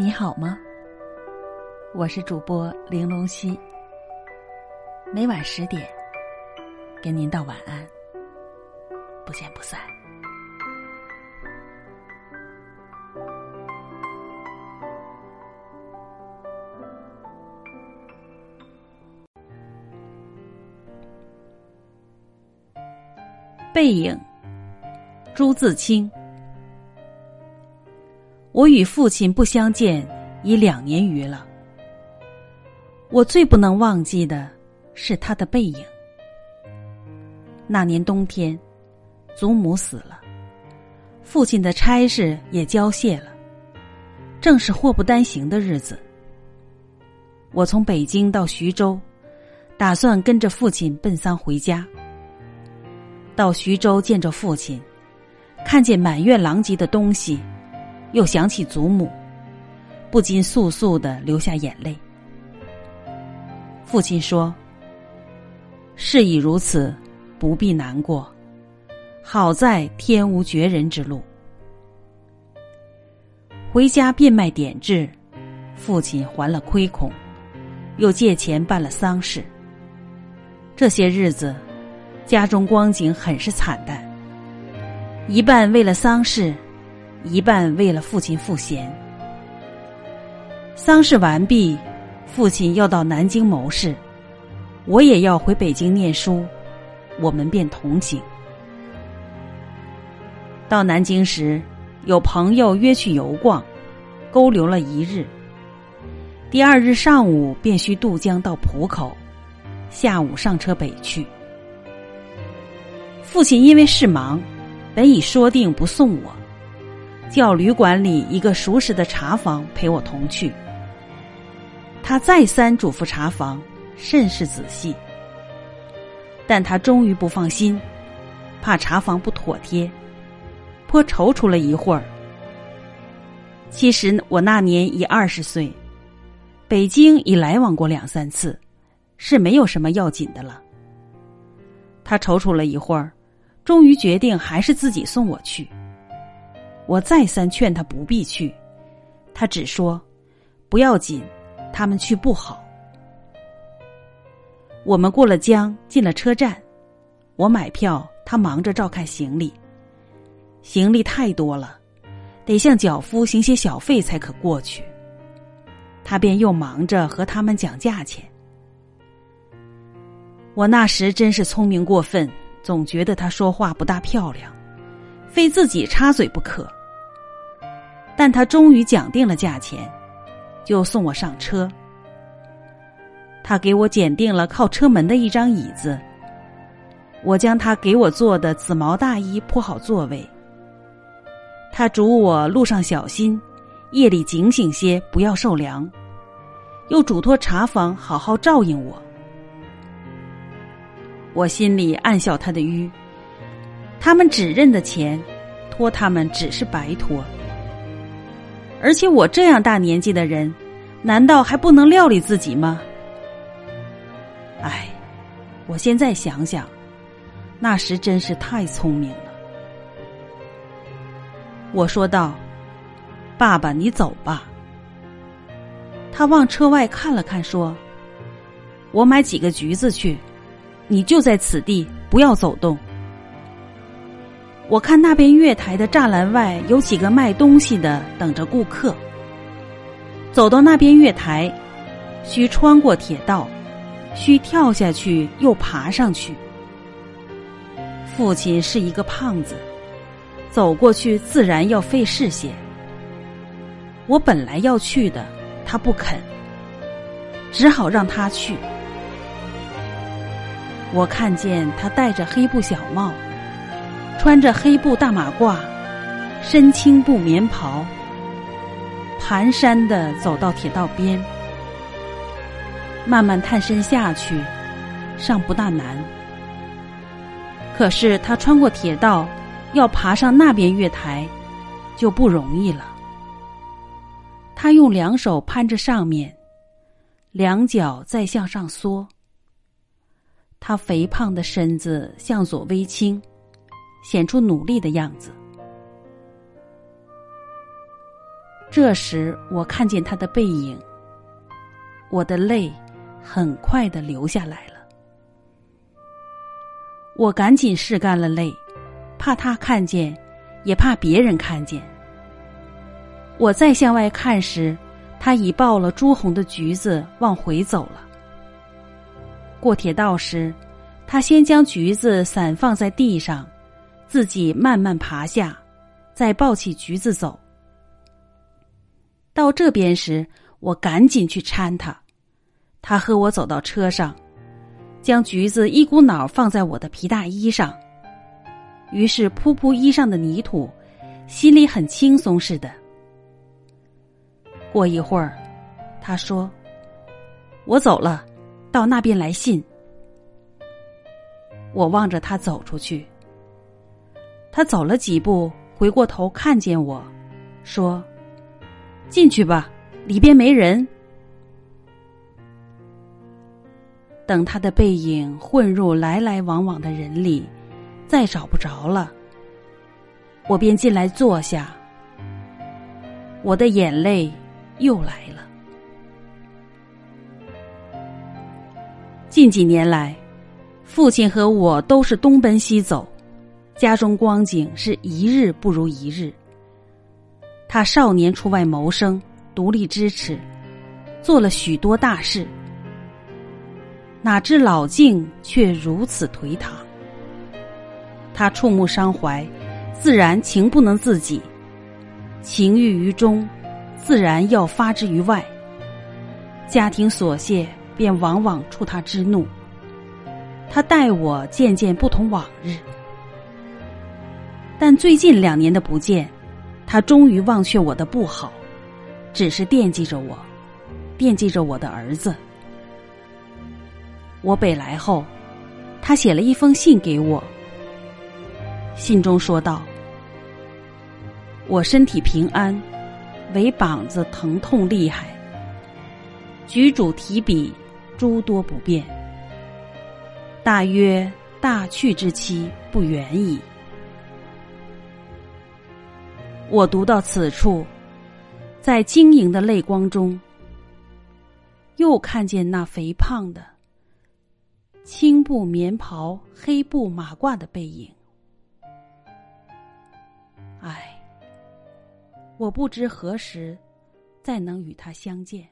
你好吗？我是主播玲珑溪，每晚十点跟您道晚安，不见不散。背影，朱自清。我与父亲不相见已两年余了。我最不能忘记的是他的背影。那年冬天，祖母死了，父亲的差事也交卸了，正是祸不单行的日子。我从北京到徐州，打算跟着父亲奔丧回家。到徐州见着父亲，看见满院狼藉的东西。又想起祖母，不禁簌簌的流下眼泪。父亲说：“事已如此，不必难过。好在天无绝人之路。”回家变卖典质，父亲还了亏空，又借钱办了丧事。这些日子，家中光景很是惨淡，一半为了丧事。一半为了父亲赋闲。丧事完毕，父亲要到南京谋事，我也要回北京念书，我们便同行。到南京时，有朋友约去游逛，勾留了一日。第二日上午便需渡江到浦口，下午上车北去。父亲因为事忙，本已说定不送我。叫旅馆里一个熟识的茶房陪我同去。他再三嘱咐茶房甚是仔细，但他终于不放心，怕茶房不妥帖，颇踌躇了一会儿。其实我那年已二十岁，北京已来往过两三次，是没有什么要紧的了。他踌躇了一会儿，终于决定还是自己送我去。我再三劝他不必去，他只说：“不要紧，他们去不好。”我们过了江，进了车站，我买票，他忙着照看行李。行李太多了，得向脚夫行些小费才可过去。他便又忙着和他们讲价钱。我那时真是聪明过分，总觉得他说话不大漂亮，非自己插嘴不可。但他终于讲定了价钱，就送我上车。他给我拣定了靠车门的一张椅子，我将他给我做的紫毛大衣铺好座位。他嘱我路上小心，夜里警醒些，不要受凉，又嘱托茶房好好照应我。我心里暗笑他的愚，他们只认得钱，托他们只是白托。而且我这样大年纪的人，难道还不能料理自己吗？唉，我现在想想，那时真是太聪明了。我说道：“爸爸，你走吧。”他往车外看了看，说：“我买几个橘子去，你就在此地，不要走动。”我看那边月台的栅栏外有几个卖东西的等着顾客。走到那边月台，需穿过铁道，需跳下去又爬上去。父亲是一个胖子，走过去自然要费事些。我本来要去的，他不肯，只好让他去。我看见他戴着黑布小帽。穿着黑布大马褂，深青布棉袍，蹒跚的走到铁道边，慢慢探身下去，尚不大难。可是他穿过铁道，要爬上那边月台，就不容易了。他用两手攀着上面，两脚再向上缩，他肥胖的身子向左微倾。显出努力的样子。这时我看见他的背影，我的泪很快的流下来了。我赶紧拭干了泪，怕他看见，也怕别人看见。我再向外看时，他已抱了朱红的橘子往回走了。过铁道时，他先将橘子散放在地上，自己慢慢爬下，再抱起橘子走。到这边时，我赶紧去搀他，他和我走到车上。将橘子一股脑放在我的皮大衣上，于是扑扑衣上的泥土，心里很轻松似的。过一会儿，他说：“我走了，到那边来信。”我望着他走出去，他走了几步，回过头看见我，说：“进去吧，里边没人。”等他的背影混入来来往往的人里，再找不着了，我便进来坐下。我的眼泪又来了。近几年来，父亲和我都是东奔西走，家中光景是一日不如一日。他少年出外谋生，独立支持，做了许多大事。哪知老境却如此颓唐。他触目伤怀，自然情不能自己，情郁于中，自然要发之于外。家庭琐屑便往往触他之怒。他待我渐渐不同往日，但最近两年的不见，他终于忘却我的不好，只是惦记着我，惦记着我的儿子。我北来后，他写了一封信给我。信中说道：“我身体平安，唯膀子疼痛厉害，举箸提笔诸多不便，大约大去之期不远矣。”我读到此处，在晶莹的泪光中，又看见那肥胖的。青布棉袍、黑布马褂的背影，唉，我不知何时再能与他相见。